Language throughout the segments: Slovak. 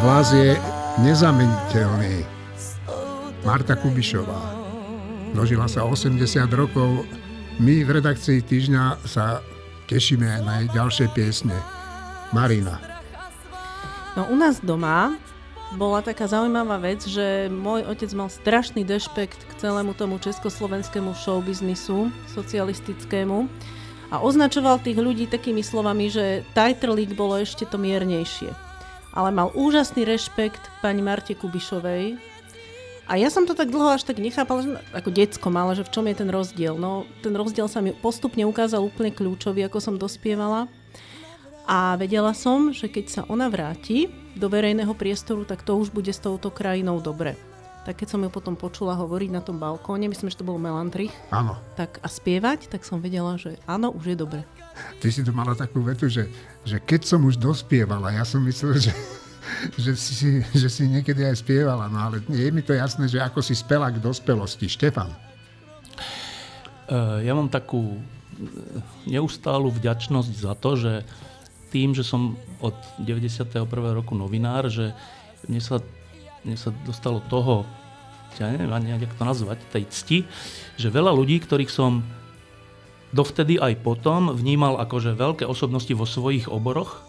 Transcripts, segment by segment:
hlas je nezameniteľný. Marta Kubišová. Dožila sa 80 rokov. My v redakcii týždňa sa tešíme aj na jej ďalšie piesne. Marina. No u nás doma bola taká zaujímavá vec, že môj otec mal strašný dešpekt k celému tomu československému showbiznisu socialistickému a označoval tých ľudí takými slovami, že league bolo ešte to miernejšie. Ale mal úžasný rešpekt pani Marte Kubišovej, a ja som to tak dlho až tak nechápala, že ako decko mala, že v čom je ten rozdiel. No, ten rozdiel sa mi postupne ukázal úplne kľúčový, ako som dospievala. A vedela som, že keď sa ona vráti do verejného priestoru, tak to už bude s touto krajinou dobre. Tak keď som ju potom počula hovoriť na tom balkóne, myslím, že to bol Melantrich, áno. Tak a spievať, tak som vedela, že áno, už je dobre. Ty si tu mala takú vetu, že, že keď som už dospievala, ja som myslel, že že si, že si niekedy aj spievala, no ale je mi to jasné, že ako si spela k dospelosti. Štefan. Uh, ja mám takú e, neustálu vďačnosť za to, že tým, že som od 91. roku novinár, že mne sa, mne sa dostalo toho, ja neviem ani jak to nazvať, tej cti, že veľa ľudí, ktorých som dovtedy aj potom vnímal akože veľké osobnosti vo svojich oboroch,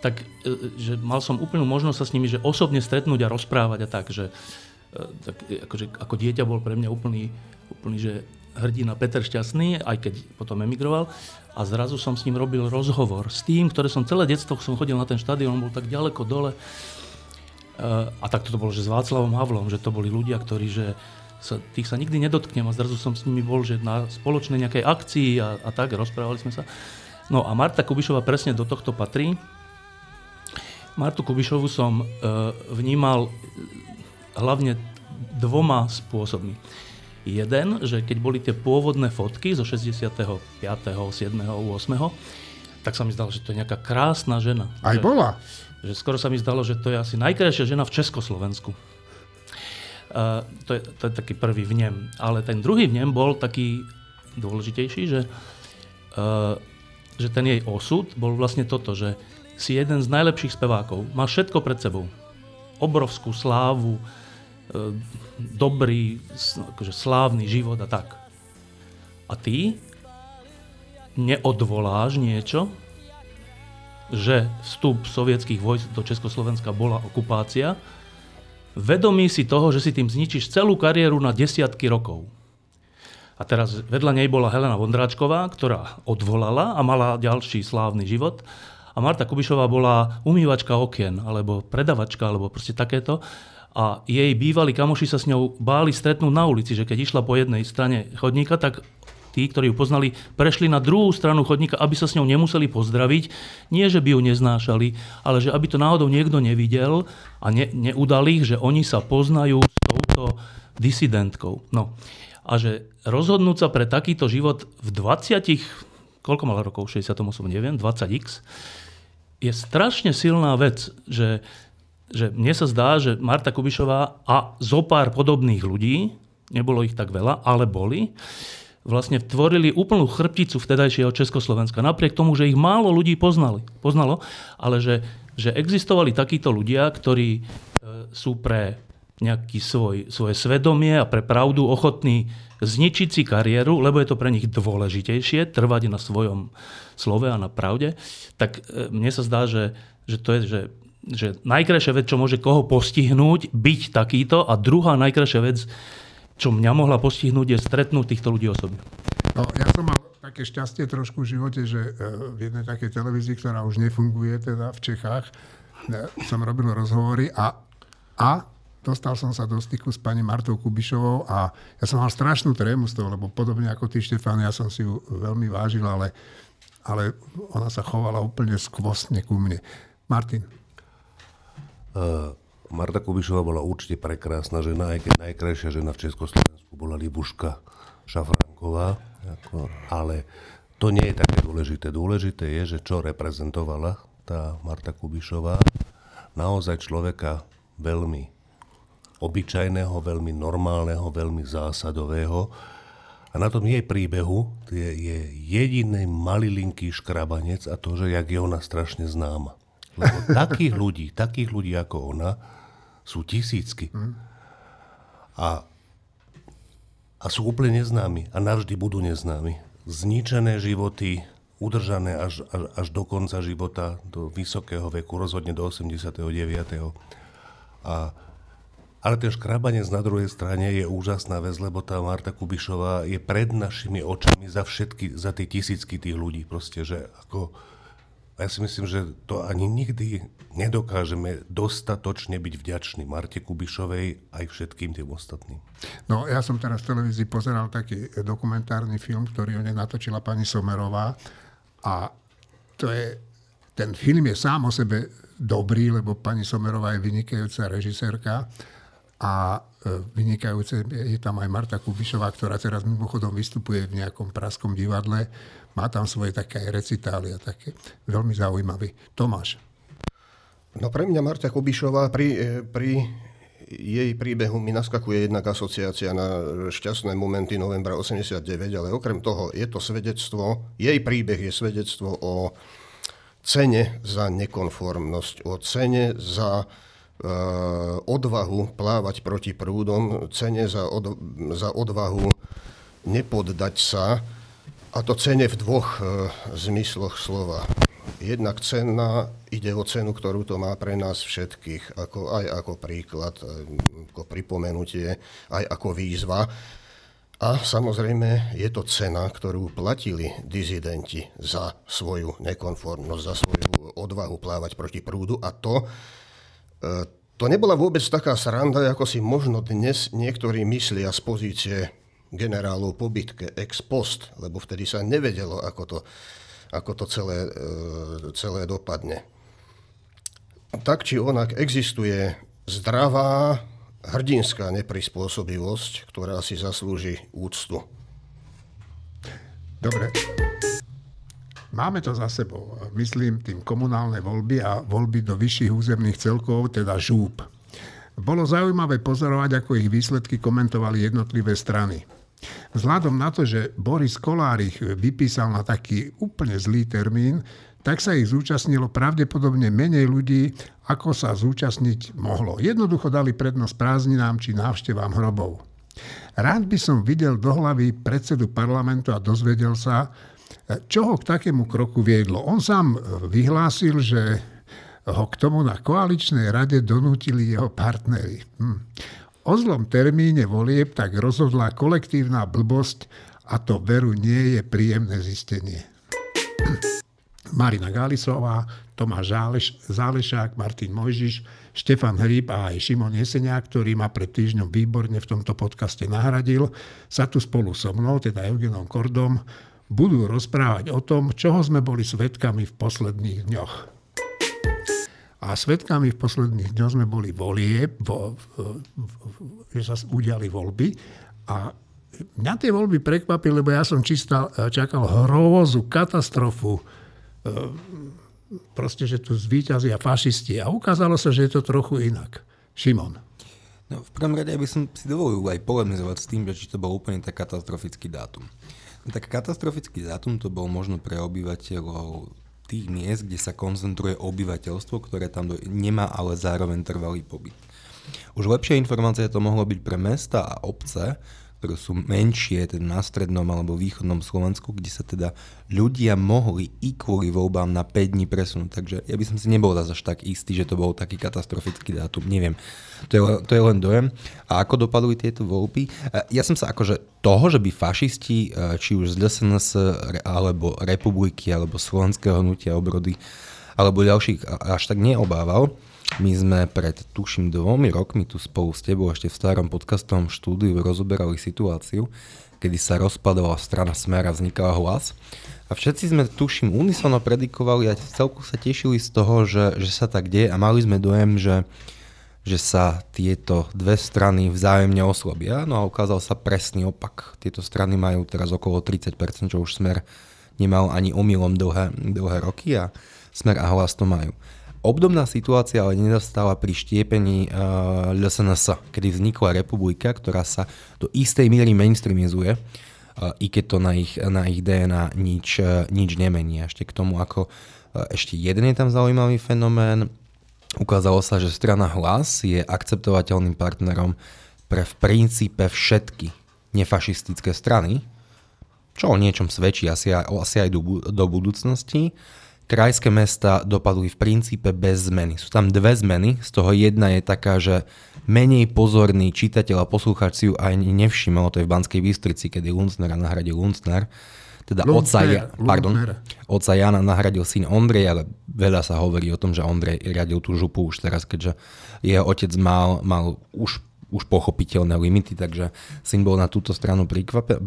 tak e, že mal som úplnú možnosť sa s nimi že osobne stretnúť a rozprávať a tak, že e, tak, akože, ako dieťa bol pre mňa úplný, úplný že hrdina Peter Šťastný, aj keď potom emigroval. A zrazu som s ním robil rozhovor s tým, ktoré som celé detstvo som chodil na ten štadión, bol tak ďaleko dole. E, a tak to bolo, že s Václavom Havlom, že to boli ľudia, ktorí, že sa, tých sa nikdy nedotknem a zrazu som s nimi bol, že na spoločnej nejakej akcii a, a tak, rozprávali sme sa. No a Marta Kubišova presne do tohto patrí. Martu Kubišovu som e, vnímal hlavne dvoma spôsobmi. Jeden, že keď boli tie pôvodné fotky zo 65., 7., 8., tak sa mi zdalo, že to je nejaká krásna žena. Aj že, bola. Že skoro sa mi zdalo, že to je asi najkrajšia žena v Československu. Uh, to, je, to je taký prvý vnem. Ale ten druhý vnem bol taký dôležitejší, že, uh, že ten jej osud bol vlastne toto, že si jeden z najlepších spevákov. Má všetko pred sebou. Obrovskú slávu, e, dobrý, akože slávny život a tak. A ty neodvoláš niečo, že vstup sovietských vojsk do Československa bola okupácia, vedomí si toho, že si tým zničíš celú kariéru na desiatky rokov. A teraz vedľa nej bola Helena Vondráčková, ktorá odvolala a mala ďalší slávny život a Marta Kubišová bola umývačka okien, alebo predavačka, alebo proste takéto. A jej bývalí kamoši sa s ňou báli stretnúť na ulici, že keď išla po jednej strane chodníka, tak tí, ktorí ju poznali, prešli na druhú stranu chodníka, aby sa s ňou nemuseli pozdraviť. Nie, že by ju neznášali, ale že aby to náhodou niekto nevidel a ne, neudal ich, že oni sa poznajú s touto disidentkou. No. A že rozhodnúť sa pre takýto život v 20, koľko mal rokov, 68, neviem, 20x, je strašne silná vec, že, že mne sa zdá, že Marta Kubišová a zo pár podobných ľudí, nebolo ich tak veľa, ale boli, vlastne tvorili úplnú chrbticu vtedajšieho Československa. Napriek tomu, že ich málo ľudí poznali, poznalo, ale že, že existovali takíto ľudia, ktorí e, sú pre nejaký svoj, svoje svedomie a pre pravdu ochotní zničiť si kariéru, lebo je to pre nich dôležitejšie, trvať na svojom slove a na pravde, tak e, mne sa zdá, že, že to je, že, že najkrajšia vec, čo môže koho postihnúť, byť takýto a druhá najkrajšia vec, čo mňa mohla postihnúť, je stretnúť týchto ľudí osobne. No, ja som mal také šťastie trošku v živote, že e, v jednej takej televízii, ktorá už nefunguje teda v Čechách, e, som robil rozhovory a, a dostal som sa do styku s pani Martou Kubišovou a ja som mal strašnú trému z toho, lebo podobne ako ty, Štefán, ja som si ju veľmi vážil, ale, ale ona sa chovala úplne skvostne ku mne. Martin. Uh, Marta Kubišová bola určite prekrásna žena, aj keď najkrajšia žena v Československu bola Libuška Šafranková, ako, ale to nie je také dôležité. Dôležité je, že čo reprezentovala tá Marta Kubišová. Naozaj človeka veľmi obyčajného, veľmi normálneho, veľmi zásadového A na tom jej príbehu je, je jediný malilinký škrabanec a to, že jak je ona strašne známa. Lebo takých ľudí, takých ľudí ako ona sú tisícky. A, a sú úplne neznámi a navždy budú neznámi. Zničené životy, udržané až, až, až do konca života, do vysokého veku, rozhodne do 89. A ale ten škrabanec na druhej strane je úžasná vec, lebo tá Marta Kubišová je pred našimi očami za všetky, za tie tisícky tých ľudí. Proste, že ako, ja si myslím, že to ani nikdy nedokážeme dostatočne byť vďační Marte Kubišovej aj všetkým tým ostatným. No, ja som teraz v televízii pozeral taký dokumentárny film, ktorý o nej natočila pani Somerová a to je, ten film je sám o sebe dobrý, lebo pani Somerová je vynikajúca režisérka a e, vynikajúce je tam aj Marta Kubišová, ktorá teraz mimochodom vystupuje v nejakom praskom divadle. Má tam svoje také recitály a také veľmi zaujímavý. Tomáš. No pre mňa Marta Kubišová pri, e, pri jej príbehu mi naskakuje jednak asociácia na šťastné momenty novembra 89, ale okrem toho je to svedectvo, jej príbeh je svedectvo o cene za nekonformnosť, o cene za odvahu plávať proti prúdom, cene za, od, za odvahu nepoddať sa, a to cene v dvoch e, zmysloch slova. Jednak cena ide o cenu, ktorú to má pre nás všetkých, ako, aj ako príklad, ako pripomenutie, aj ako výzva. A samozrejme je to cena, ktorú platili dizidenti za svoju nekonformnosť, za svoju odvahu plávať proti prúdu a to to nebola vôbec taká sranda, ako si možno dnes niektorí myslia z pozície generálov po bitke ex post, lebo vtedy sa nevedelo, ako to, ako to celé, e, celé dopadne. Tak či onak existuje zdravá, hrdinská neprispôsobivosť, ktorá si zaslúži úctu. Dobre. Máme to za sebou. Myslím tým komunálne voľby a voľby do vyšších územných celkov, teda žúb. Bolo zaujímavé pozorovať, ako ich výsledky komentovali jednotlivé strany. Vzhľadom na to, že Boris Kolárich vypísal na taký úplne zlý termín, tak sa ich zúčastnilo pravdepodobne menej ľudí, ako sa zúčastniť mohlo. Jednoducho dali prednosť prázdninám či návštevám hrobov. Rád by som videl do hlavy predsedu parlamentu a dozvedel sa, čo ho k takému kroku viedlo? On sám vyhlásil, že ho k tomu na koaličnej rade donútili jeho partnery. Hm. O zlom termíne volieb tak rozhodla kolektívna blbosť a to veru nie je príjemné zistenie. Marina Galisová, Tomáš Záleš, Zálešák, Martin Mojžiš, Štefan Hríb a aj Šimon Jeseniak, ktorý ma pred týždňom výborne v tomto podcaste nahradil, sa tu spolu so mnou, teda Eugenom Kordom, budú rozprávať o tom, čoho sme boli svetkami v posledných dňoch. A svetkami v posledných dňoch sme boli volie, vo, že sa udiali voľby. A mňa tie voľby prekvapili, lebo ja som čistal, čakal hrozu, katastrofu, e, proste, že tu zvíťazia fašisti. A ukázalo sa, že je to trochu inak. Šimon. No, v prvom rade by som si dovolil aj polemizovať s tým, že či to bol úplne tak katastrofický dátum. Tak katastrofický dátum to bol možno pre obyvateľov tých miest, kde sa koncentruje obyvateľstvo, ktoré tam do, nemá ale zároveň trvalý pobyt. Už lepšia informácia to mohlo byť pre mesta a obce, ktoré sú menšie, teda na strednom alebo východnom Slovensku, kde sa teda ľudia mohli i kvôli voľbám na 5 dní presunúť. Takže ja by som si nebol až tak istý, že to bol taký katastrofický dátum. Neviem. To je, to je len dojem. A ako dopadli tieto voľby? E, ja som sa akože toho, že by fašisti, e, či už z LSNS, alebo republiky, alebo slovenského hnutia obrody, alebo ďalších až tak neobával, my sme pred, tuším, dvomi rokmi tu spolu s tebou ešte v starom podcastovom štúdiu rozoberali situáciu, kedy sa rozpadovala strana Smer a vznikal hlas. A všetci sme, tuším, unisono predikovali a v celku sa tešili z toho, že, že sa tak deje a mali sme dojem, že, že sa tieto dve strany vzájomne oslabia. No a ukázal sa presný opak. Tieto strany majú teraz okolo 30%, čo už Smer nemal ani omylom dlhé, dlhé roky a Smer a hlas to majú. Obdobná situácia ale nedostala pri štiepení uh, LSNS, kedy vznikla republika, ktorá sa do istej miery mainstreamizuje. i keď to na ich, na ich DNA nič, nič nemení. Ešte k tomu, ako ešte jeden je tam zaujímavý fenomén. Ukázalo sa, že strana Hlas je akceptovateľným partnerom pre v princípe všetky nefašistické strany, čo o niečom svedčí asi aj, asi aj do, do budúcnosti. Krajské mesta dopadli v princípe bez zmeny. Sú tam dve zmeny, z toho jedna je taká, že menej pozorný čitateľ a poslucháč si ju aj nevšimol, to je v Banskej Bystrici, kedy Luncner nahradil Luncner. Teda oca, ja, pardon, oca Jana nahradil syn Ondrej, ale veľa sa hovorí o tom, že Ondrej riadil tú župu už teraz, keďže jeho otec mal, mal už už pochopiteľné limity, takže syn bol na túto stranu prikvape,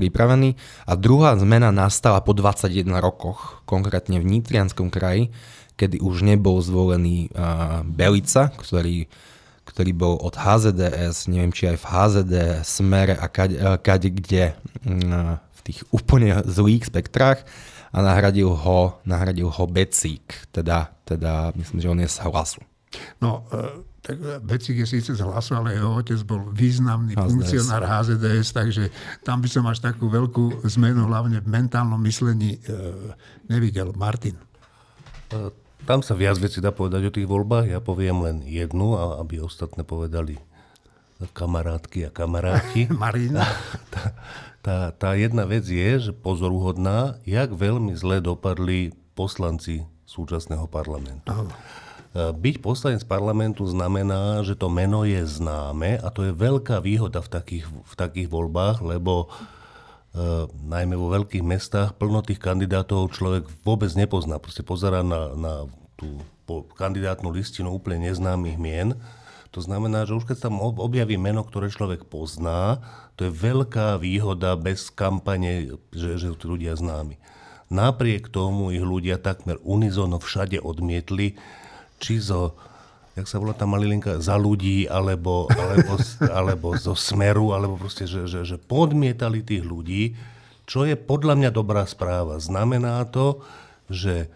b, pripravený. A druhá zmena nastala po 21 rokoch, konkrétne v Nitrianskom kraji, kedy už nebol zvolený uh, Belica, ktorý, ktorý bol od HZDS, neviem či aj v HZD, Smere a kade, kade kde uh, v tých úplne zlých spektrách a nahradil ho, nahradil ho Becík, teda, teda myslím, že on je z hlasu. No, uh tak Becik je síce z hlasu, ale jeho otec bol významný HZDS. funkcionár HZDS, takže tam by som až takú veľkú zmenu, hlavne v mentálnom myslení, e, nevidel. Martin. E, tam sa viac veci dá povedať o tých voľbách. Ja poviem len jednu, aby ostatné povedali kamarátky a kamaráti. Marina. Tá, tá, tá jedna vec je, že pozoruhodná, jak veľmi zle dopadli poslanci súčasného parlamentu. Aha. Byť poslanec parlamentu znamená, že to meno je známe a to je veľká výhoda v takých, v takých voľbách, lebo e, najmä vo veľkých mestách plno tých kandidátov človek vôbec nepozná. Proste pozerá na, na tú kandidátnu listinu úplne neznámych mien. To znamená, že už keď tam objaví meno, ktoré človek pozná, to je veľká výhoda bez kampane, že, že tí ľudia známi. Napriek tomu ich ľudia takmer unizono všade odmietli, či zo, jak sa volá tá malilinka, za ľudí, alebo, alebo, alebo zo smeru, alebo proste, že, že, že podmietali tých ľudí, čo je podľa mňa dobrá správa. Znamená to, že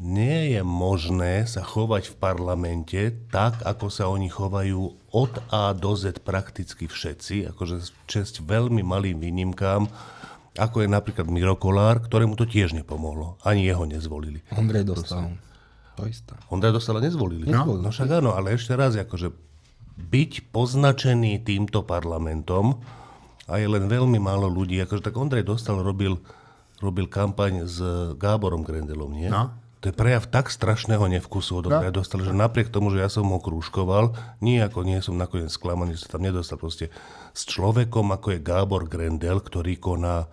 nie je možné sa chovať v parlamente tak, ako sa oni chovajú od A do Z prakticky všetci, akože česť veľmi malým výnimkám, ako je napríklad Miro Kolár, ktorému to tiež nepomohlo. Ani jeho nezvolili. Ondrej dostal. Proste. To isté. Ondra dostala nezvolili. No, no však áno, ale ešte raz, akože byť poznačený týmto parlamentom a je len veľmi málo ľudí, akože tak Ondrej dostal, robil, robil kampaň s Gáborom Grendelom, nie? No. To je prejav tak strašného nevkusu od no. dostal, že napriek tomu, že ja som ho krúžkoval, ako nie som nakoniec sklamaný, že sa tam nedostal proste s človekom, ako je Gábor Grendel, ktorý koná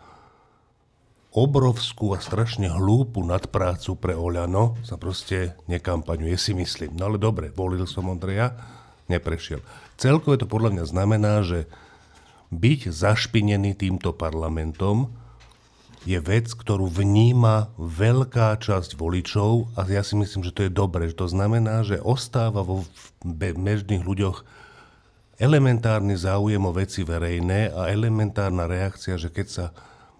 obrovskú a strašne hlúpu nadprácu pre Oľano sa proste nekampaňuje, si myslím. No ale dobre, volil som Ondreja, neprešiel. Celkovo to podľa mňa znamená, že byť zašpinený týmto parlamentom je vec, ktorú vníma veľká časť voličov a ja si myslím, že to je dobré. Že to znamená, že ostáva vo bežných ľuďoch elementárny záujem o veci verejné a elementárna reakcia, že keď sa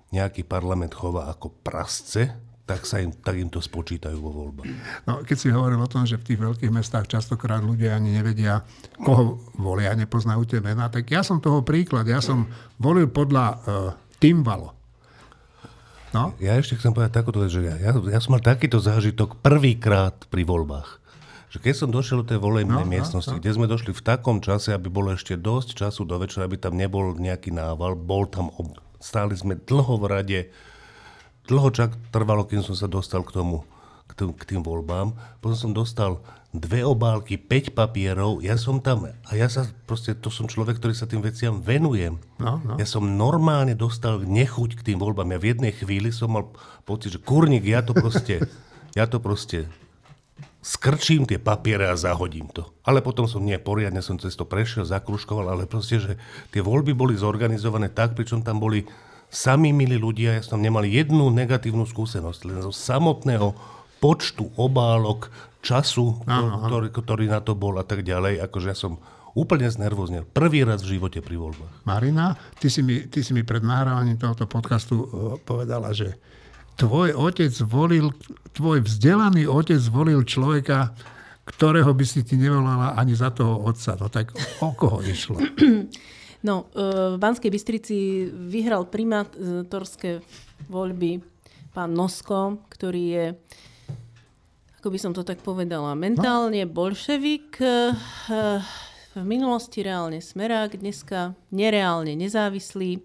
nejaký parlament chová ako prasce, tak, sa im, tak im to spočítajú vo voľbách. No, keď si hovoril o tom, že v tých veľkých mestách častokrát ľudia ani nevedia, koho volia, nepoznajú tie mená, tak ja som toho príklad. Ja som volil podľa uh, Timbalo. No? Ja ešte chcem povedať takúto že ja, ja, ja som mal takýto zážitok prvýkrát pri voľbách. Že keď som došiel do tej volebnej no, no, miestnosti, no, no. kde sme došli v takom čase, aby bolo ešte dosť času do večera, aby tam nebol nejaký nával, bol tam ob, Stáli sme dlho v rade. Dlho čak trvalo, kým som sa dostal k tomu, k tým, k tým voľbám. Potom som dostal dve obálky, 5 papierov, ja som tam, a ja sa proste, to som človek, ktorý sa tým veciam venujem. No, no. Ja som normálne dostal nechuť k tým voľbám. Ja v jednej chvíli som mal pocit, že kurník, ja to proste, ja to proste skrčím tie papiere a zahodím to. Ale potom som nie poriadne, som cez to prešiel, zakruškoval, ale proste, že tie voľby boli zorganizované tak, pričom tam boli sami milí ľudia, ja som nemal jednu negatívnu skúsenosť, len zo samotného počtu obálok, času, aha, ktorý, ktorý na to bol a tak ďalej, akože ja som úplne znervoznil. Prvý raz v živote pri voľbách. Marina, ty si mi, ty si mi pred nahrávaním tohoto podcastu eh, povedala, že tvoj otec volil, tvoj vzdelaný otec volil človeka, ktorého by si ti nevolala ani za toho otca. No tak o koho išlo? No, e, v Banskej Bystrici vyhral primátorské voľby pán Nosko, ktorý je, ako by som to tak povedala, mentálne bolševik, e, v minulosti reálne smerák, dneska nereálne nezávislý.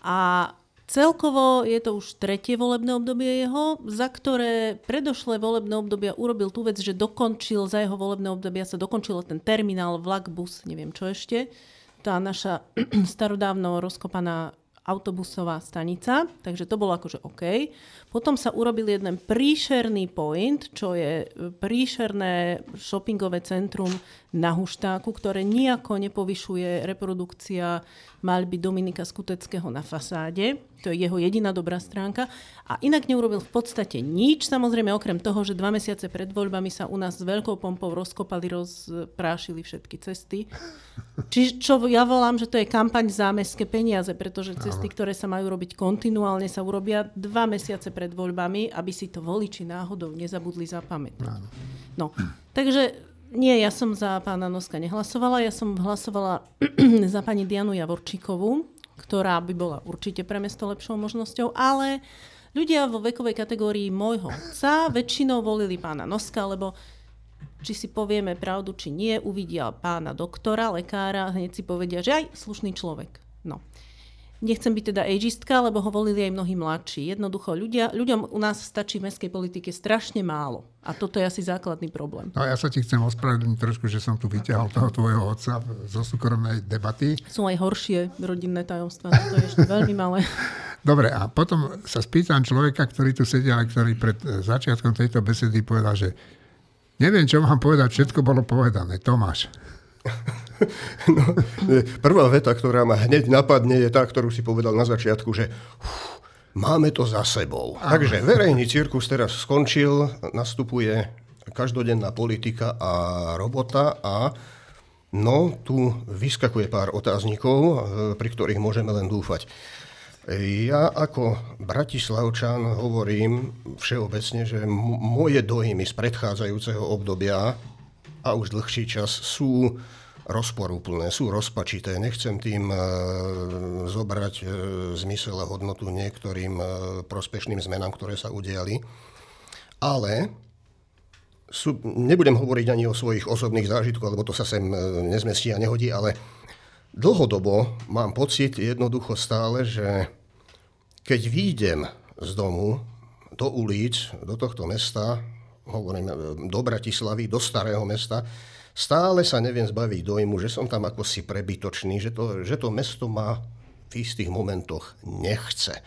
A Celkovo je to už tretie volebné obdobie jeho, za ktoré predošlé volebné obdobia urobil tú vec, že dokončil, za jeho volebné obdobia sa dokončil ten terminál, vlak, bus, neviem čo ešte. Tá naša starodávno rozkopaná autobusová stanica, takže to bolo akože OK. Potom sa urobil jeden príšerný point, čo je príšerné shoppingové centrum na Huštáku, ktoré nejako nepovyšuje reprodukcia maľby Dominika Skuteckého na fasáde. To je jeho jediná dobrá stránka. A inak neurobil v podstate nič, samozrejme okrem toho, že dva mesiace pred voľbami sa u nás s veľkou pompou rozkopali, rozprášili všetky cesty. Čiže čo ja volám, že to je kampaň za mestské peniaze, pretože cesty, ktoré sa majú robiť kontinuálne, sa urobia dva mesiace pred voľbami, aby si to voliči náhodou nezabudli zapamätať. No, takže nie, ja som za pána Noska nehlasovala, ja som hlasovala za pani Dianu Javorčíkovú, ktorá by bola určite pre mesto lepšou možnosťou, ale ľudia vo vekovej kategórii môjho otca väčšinou volili pána Noska, lebo či si povieme pravdu, či nie, uvidia pána doktora, lekára, hneď si povedia, že aj slušný človek. No. Nechcem byť teda ageistka, lebo ho volili aj mnohí mladší. Jednoducho, ľudia, ľuďom u nás stačí v mestskej politike strašne málo. A toto je asi základný problém. No ja sa ti chcem ospravedlniť trošku, že som tu vyťahol toho tvojho otca zo súkromnej debaty. Sú aj horšie rodinné tajomstvá, to je ešte veľmi malé. Dobre, a potom sa spýtam človeka, ktorý tu sedel a ktorý pred e, začiatkom tejto besedy povedal, že neviem, čo mám povedať, všetko bolo povedané. Tomáš. No, prvá veta, ktorá ma hneď napadne, je tá, ktorú si povedal na začiatku, že uf, máme to za sebou. Aha. Takže verejný cirkus teraz skončil, nastupuje každodenná politika a robota a no, tu vyskakuje pár otáznikov, e, pri ktorých môžeme len dúfať. Ja ako Bratislavčan hovorím všeobecne, že m- moje dojmy z predchádzajúceho obdobia a už dlhší čas sú rozporúplné, sú rozpačité. Nechcem tým e, zobrať e, zmysel a hodnotu niektorým e, prospešným zmenám, ktoré sa udiali. Ale sú, nebudem hovoriť ani o svojich osobných zážitkoch, lebo to sa sem nezmestí a nehodí, ale dlhodobo mám pocit jednoducho stále, že keď výjdem z domu do ulic, do tohto mesta, hovorím do Bratislavy, do starého mesta, stále sa neviem zbaviť dojmu, že som tam ako si prebytočný, že to, že to mesto ma v istých momentoch nechce.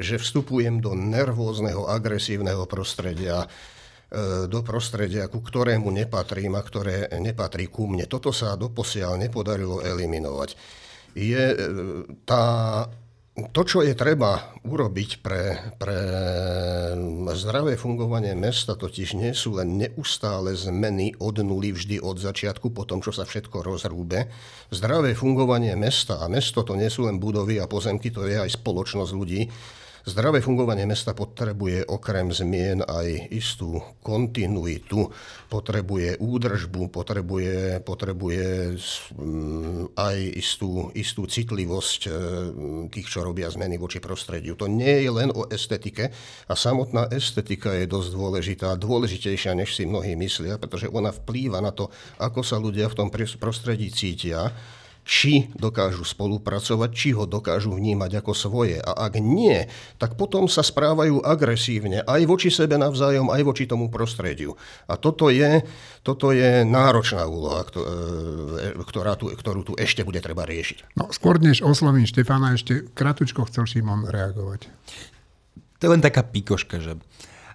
Že vstupujem do nervózneho, agresívneho prostredia, e, do prostredia, ku ktorému nepatrím a ktoré nepatrí ku mne. Toto sa doposiaľ nepodarilo eliminovať. Je e, tá to, čo je treba urobiť pre, pre zdravé fungovanie mesta, totiž nie sú len neustále zmeny od nuly vždy od začiatku, po tom, čo sa všetko rozrúbe. Zdravé fungovanie mesta a mesto to nie sú len budovy a pozemky, to je aj spoločnosť ľudí, Zdravé fungovanie mesta potrebuje okrem zmien aj istú kontinuitu, potrebuje údržbu, potrebuje, potrebuje mm, aj istú, istú citlivosť e, tých, čo robia zmeny voči prostrediu. To nie je len o estetike. A samotná estetika je dosť dôležitá, dôležitejšia, než si mnohí myslia, pretože ona vplýva na to, ako sa ľudia v tom prostredí cítia či dokážu spolupracovať, či ho dokážu vnímať ako svoje. A ak nie, tak potom sa správajú agresívne aj voči sebe navzájom, aj voči tomu prostrediu. A toto je, toto je náročná úloha, e, ktorá tu, ktorú tu ešte bude treba riešiť. No, skôr než oslovím Štefana, ešte kratučko chcel Šimon reagovať. To je len taká pikoška, že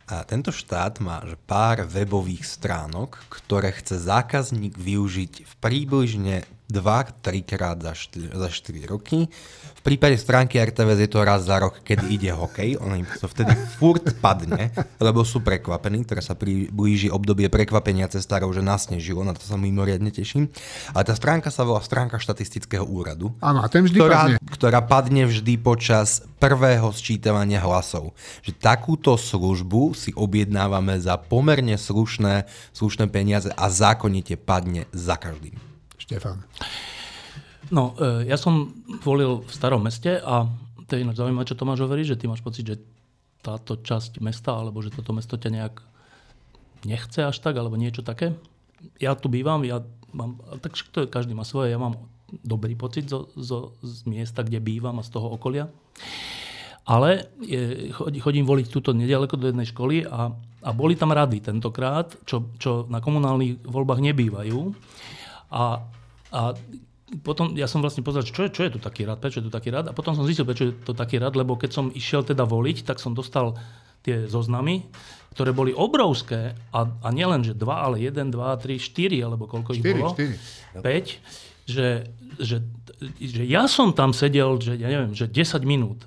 a tento štát má že pár webových stránok, ktoré chce zákazník využiť v príbližne 2-3 krát za 4, za 4 roky. V prípade stránky RTVS je to raz za rok, keď ide hokej. On im to vtedy furt padne, lebo sú prekvapení, ktoré sa blíži obdobie prekvapenia cestárov, že nasnežilo, na to sa mimoriadne teším. Ale tá stránka sa volá stránka štatistického úradu. Áno, a ten vždy ktorá, padne. Ktorá padne vždy počas prvého sčítavania hlasov. Že takúto službu si objednávame za pomerne slušné, slušné peniaze a zákonite padne za každým. Štefan. No, e, ja som volil v starom meste a to je ináč zaujímavé, čo Tomáš hovorí, že ty máš pocit, že táto časť mesta, alebo že toto mesto ťa nejak nechce až tak, alebo niečo také. Ja tu bývam, ja mám, tak to je, každý má svoje, ja mám dobrý pocit zo, zo, z miesta, kde bývam a z toho okolia. Ale je, chodím voliť túto nedaleko do jednej školy a, a boli tam rady tentokrát, čo, čo na komunálnych voľbách nebývajú. A, a potom ja som vlastne pozrel, čo je, čo je tu taký rad, prečo je tu taký rad. A potom som zistil, prečo je to taký rad, lebo keď som išiel teda voliť, tak som dostal tie zoznamy, ktoré boli obrovské. A, a nielen, že dva, ale jeden, dva, tri, štyri, alebo koľko ich 4, bolo. 4. 5, že, že, že ja som tam sedel, že ja neviem, že 10 minút.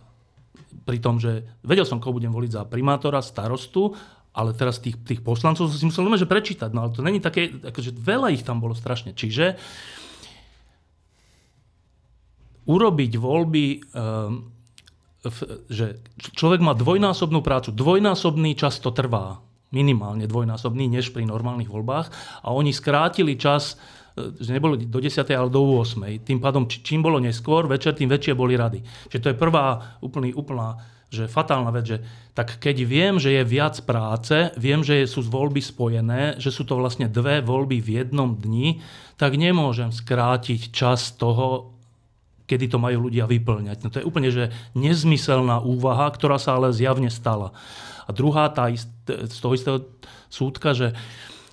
Pri tom, že vedel som, koho budem voliť za primátora, starostu, ale teraz tých, tých poslancov som si musel že prečítať. No ale to není také, akože veľa ich tam bolo strašne. Čiže urobiť voľby, um, že človek má dvojnásobnú prácu, dvojnásobný čas to trvá, minimálne dvojnásobný, než pri normálnych voľbách a oni skrátili čas e, že nebolo do 10. ale do 8. Tým pádom, čím bolo neskôr, večer, tým väčšie boli rady. Čiže to je prvá úplný, úplná že fatálna vec, že tak keď viem, že je viac práce, viem, že sú voľby spojené, že sú to vlastne dve voľby v jednom dni, tak nemôžem skrátiť čas toho kedy to majú ľudia vyplňať. No to je úplne že nezmyselná úvaha, ktorá sa ale zjavne stala. A druhá, tá ist, z toho istého súdka, že,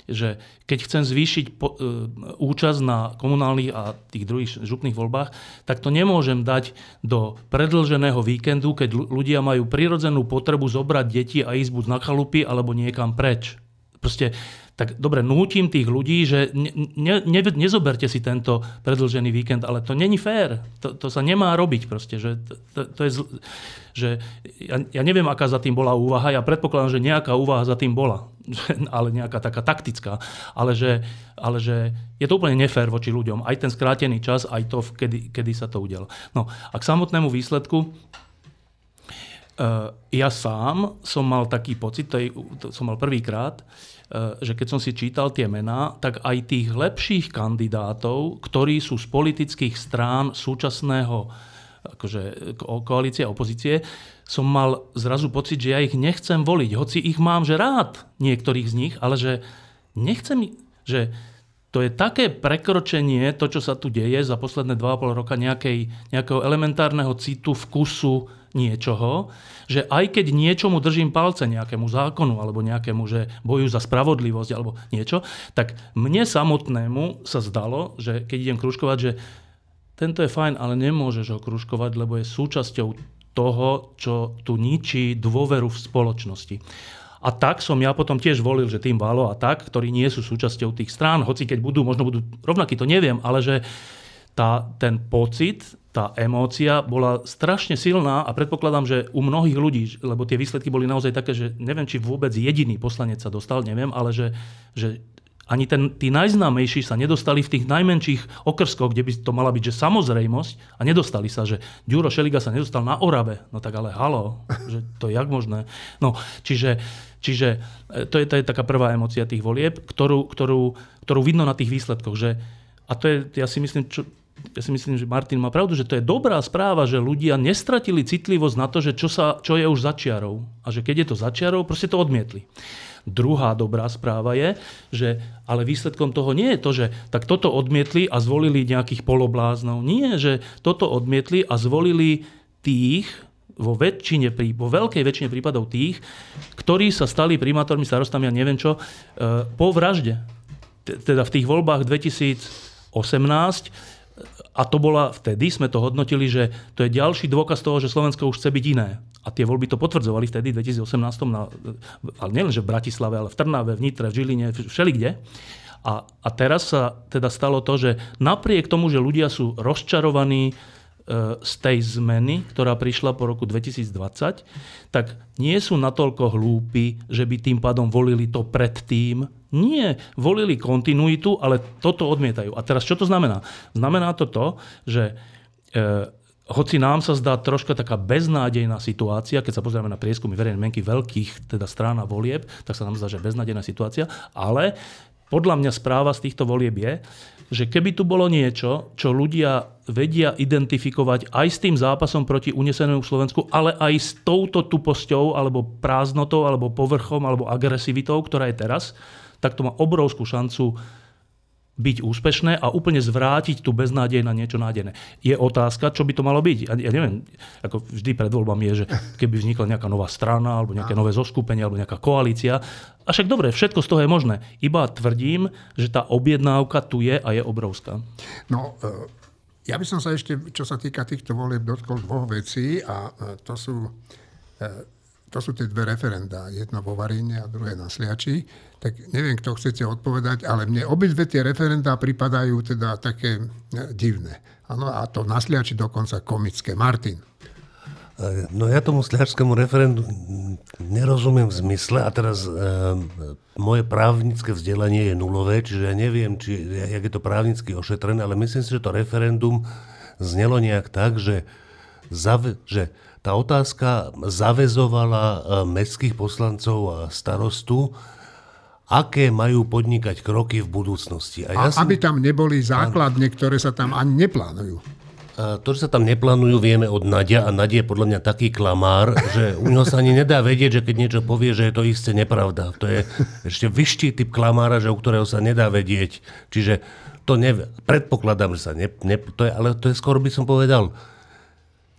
že keď chcem zvýšiť po, e, účasť na komunálnych a tých druhých župných voľbách, tak to nemôžem dať do predlženého víkendu, keď ľudia majú prirodzenú potrebu zobrať deti a ísť buď na chalupy alebo niekam preč. Proste tak dobre, nútim tých ľudí, že ne, ne, ne, nezoberte si tento predlžený víkend, ale to není fér. To, to sa nemá robiť proste. Že, to, to je zl, že ja, ja neviem, aká za tým bola úvaha, ja predpokladám, že nejaká úvaha za tým bola, ale nejaká taká taktická, ale že, ale že je to úplne nefér voči ľuďom. Aj ten skrátený čas, aj to, kedy, kedy sa to udialo. No a k samotnému výsledku, ja sám som mal taký pocit, to, je, to som mal prvýkrát, Eh, že keď som si čítal tie mená, tak aj tých lepších kandidátov, ktorí sú z politických strán súčasného akože, koalície a opozície, som mal zrazu pocit, že ja ich nechcem voliť. Hoci ich mám že rád, niektorých z nich, ale že nechcem, že to je také prekročenie, to, čo sa tu deje za posledné 2,5 roka, nejakej, nejakého elementárneho citu, vkusu, niečoho, že aj keď niečomu držím palce, nejakému zákonu alebo nejakému, že boju za spravodlivosť alebo niečo, tak mne samotnému sa zdalo, že keď idem kružkovať, že tento je fajn, ale nemôžeš ho kružkovať, lebo je súčasťou toho, čo tu ničí dôveru v spoločnosti. A tak som ja potom tiež volil, že tým Valo a tak, ktorí nie sú súčasťou tých strán, hoci keď budú, možno budú rovnakí, to neviem, ale že tá, ten pocit, tá emócia bola strašne silná a predpokladám, že u mnohých ľudí, lebo tie výsledky boli naozaj také, že neviem, či vôbec jediný poslanec sa dostal, neviem, ale že, že ani ten, tí najznámejší sa nedostali v tých najmenších okrskoch, kde by to mala byť že samozrejmosť a nedostali sa, že Ďuro Šeliga sa nedostal na Orave. No tak ale halo, že to je jak možné? No, čiže, čiže e, to je, to je taká prvá emocia tých volieb, ktorú, ktorú, ktorú vidno na tých výsledkoch, že a to je, ja si myslím, čo, ja si myslím, že Martin má pravdu, že to je dobrá správa, že ľudia nestratili citlivosť na to, že čo, sa, čo je už začiarov. A že keď je to začiarov, proste to odmietli. Druhá dobrá správa je, že ale výsledkom toho nie je to, že tak toto odmietli a zvolili nejakých polobláznov. Nie, že toto odmietli a zvolili tých, vo, väčšine, vo veľkej väčšine prípadov tých, ktorí sa stali primátormi, starostami a neviem čo, e, po vražde. Teda v tých voľbách 2018 a to bola, vtedy sme to hodnotili, že to je ďalší dôkaz toho, že Slovensko už chce byť iné. A tie voľby to potvrdzovali vtedy, v 2018, na, ale nielen, že v Bratislave, ale v Trnave, v Nitre, v Žiline, všelikde. A, a teraz sa teda stalo to, že napriek tomu, že ľudia sú rozčarovaní, z tej zmeny, ktorá prišla po roku 2020, tak nie sú natoľko hlúpi, že by tým pádom volili to predtým. Nie, volili kontinuitu, ale toto odmietajú. A teraz čo to znamená? Znamená to to, že e, hoci nám sa zdá troška taká beznádejná situácia, keď sa pozrieme na prieskumy verejnej menky veľkých teda strán a volieb, tak sa nám zdá, že beznádejná situácia, ale podľa mňa správa z týchto volieb je, že keby tu bolo niečo, čo ľudia vedia identifikovať aj s tým zápasom proti unesenému Slovensku, ale aj s touto tuposťou, alebo prázdnotou, alebo povrchom, alebo agresivitou, ktorá je teraz, tak to má obrovskú šancu byť úspešné a úplne zvrátiť tú beznádej na niečo nádejné. Je otázka, čo by to malo byť. Ja, ja neviem, ako vždy pred voľbami je, že keby vznikla nejaká nová strana, alebo nejaké nové zoskupenie, alebo nejaká koalícia. A však dobre, všetko z toho je možné. Iba tvrdím, že tá objednávka tu je a je obrovská. No, e, ja by som sa ešte, čo sa týka týchto volieb, dotkol dvoch vecí a e, to sú e, to sú tie dve referenda, jedno vo Varíne a druhé na Sliači, tak neviem, kto chcete odpovedať, ale mne obidve tie referenda pripadajú teda také divné. Ano, a to na Sliači dokonca komické. Martin. E, no ja tomu sliačskému referendu nerozumiem v zmysle a teraz e, moje právnické vzdelanie je nulové, čiže ja neviem, či, jak je to právnicky ošetrené, ale myslím si, že to referendum znelo nejak tak, že, zave, že tá otázka zavezovala e, mestských poslancov a starostu, aké majú podnikať kroky v budúcnosti. A, ja a som... aby tam neboli základne, ktoré sa tam ani neplánujú. A to, že sa tam neplánujú, vieme od Nadia a Nadia je podľa mňa taký klamár, že u neho sa ani nedá vedieť, že keď niečo povie, že je to isté nepravda. To je ešte vyšší typ klamára, že u ktorého sa nedá vedieť. Čiže to ne, predpokladám, že sa ne, ne, to je, ale to je skoro by som povedal,